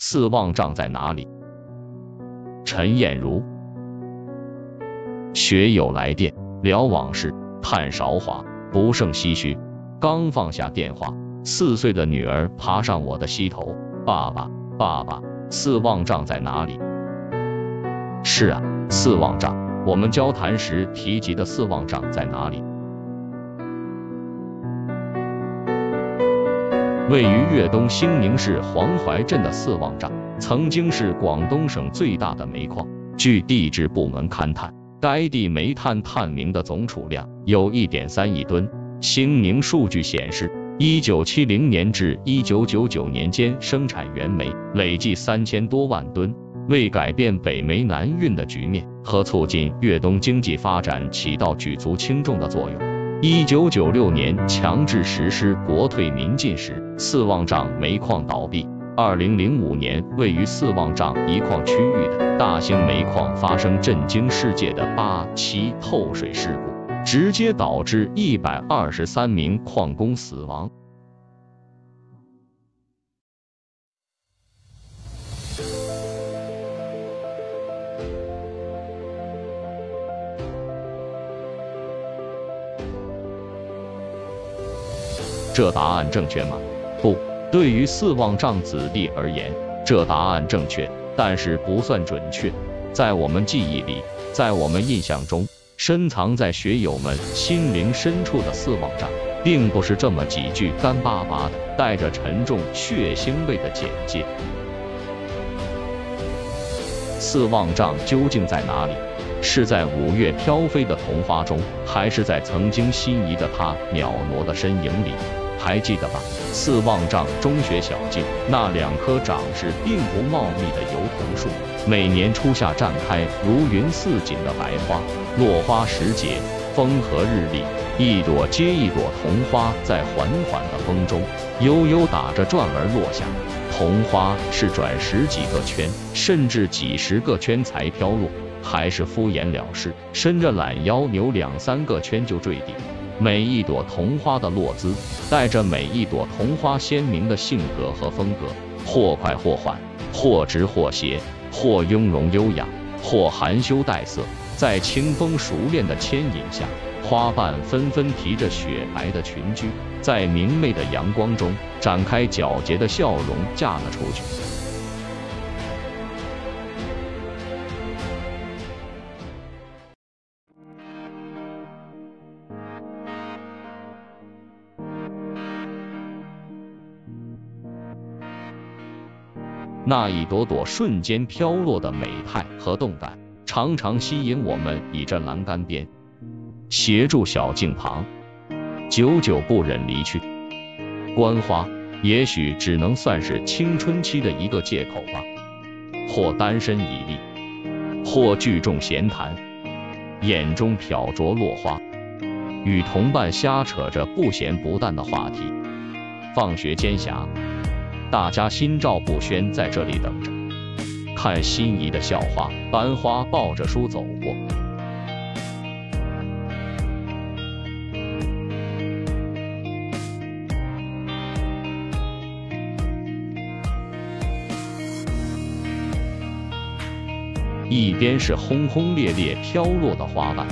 四望帐在哪里？陈艳茹。学友来电聊往事，叹韶华，不胜唏嘘。刚放下电话，四岁的女儿爬上我的膝头，爸爸，爸爸，四望帐在哪里？是啊，四望帐，我们交谈时提及的四望帐在哪里？位于粤东兴宁市黄淮镇的四望帐，曾经是广东省最大的煤矿。据地质部门勘探，该地煤炭探明的总储量有一点三亿吨。兴宁数据显示，一九七零年至一九九九年间生产原煤累计三千多万吨，为改变北煤南运的局面和促进粤东经济发展起到举足轻重的作用。一九九六年强制实施国退民进时，四望帐煤矿倒闭。二零零五年，位于四望帐一矿区域的大兴煤矿发生震惊世界的八七透水事故，直接导致一百二十三名矿工死亡。这答案正确吗？不，对于四望帐子弟而言，这答案正确，但是不算准确。在我们记忆里，在我们印象中，深藏在学友们心灵深处的四望帐，并不是这么几句干巴巴的、带着沉重血腥味的简介。四望帐究竟在哪里？是在五月飘飞的桐花中，还是在曾经心仪的他袅娜的身影里？还记得吧？四望帐中学小径那两棵长势并不茂密的油桐树，每年初夏绽开如云似锦的白花，落花时节，风和日丽，一朵接一朵桐花在缓缓的风中悠悠打着转儿落下。桐花是转十几个圈，甚至几十个圈才飘落，还是敷衍了事，伸着懒腰扭两三个圈就坠地。每一朵桐花的落姿，带着每一朵桐花鲜明的性格和风格，或快或缓，或直或斜，或雍容优雅，或含羞带色。在清风熟练的牵引下，花瓣纷纷提着雪白的裙裾，在明媚的阳光中展开皎洁的笑容，嫁了出去。那一朵朵瞬间飘落的美态和动感，常常吸引我们倚着栏杆边，斜住小径旁，久久不忍离去。观花，也许只能算是青春期的一个借口吧。或单身已立，或聚众闲谈，眼中瞟着落花，与同伴瞎扯着不咸不淡的话题。放学间暇。大家心照不宣，在这里等着看心仪的校花班花抱着书走过。一边是轰轰烈烈飘落的花瓣，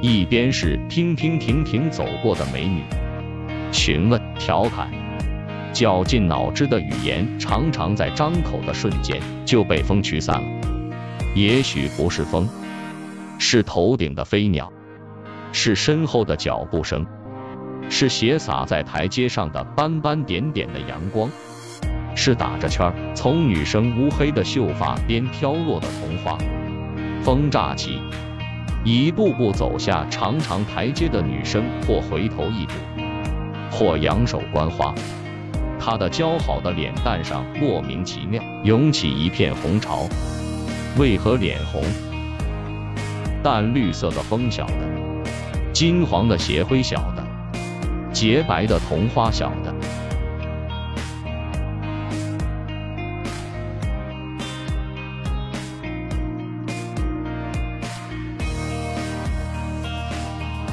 一边是停停停停走过的美女，询问、调侃。绞尽脑汁的语言，常常在张口的瞬间就被风驱散了。也许不是风，是头顶的飞鸟，是身后的脚步声，是斜洒在台阶上的斑斑点点的阳光，是打着圈儿从女生乌黑的秀发边飘落的桐花。风乍起，一步步走下长长台阶的女生，或回头一睹，或仰首观花。她的姣好的脸蛋上莫名其妙涌起一片红潮，为何脸红？淡绿色的风小的，金黄的斜晖小的，洁白的桐花小的。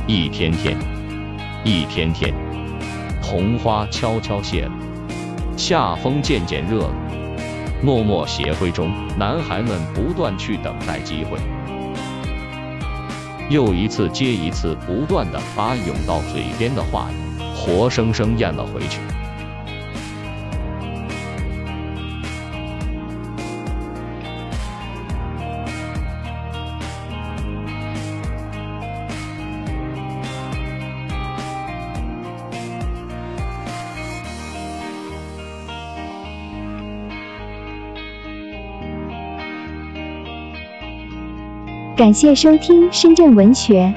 一天天，一天天，桐花悄悄谢了。夏风渐渐热了，默默协会中，男孩们不断去等待机会，又一次接一次，不断的把涌到嘴边的话语，活生生咽了回去。感谢收听深圳文学。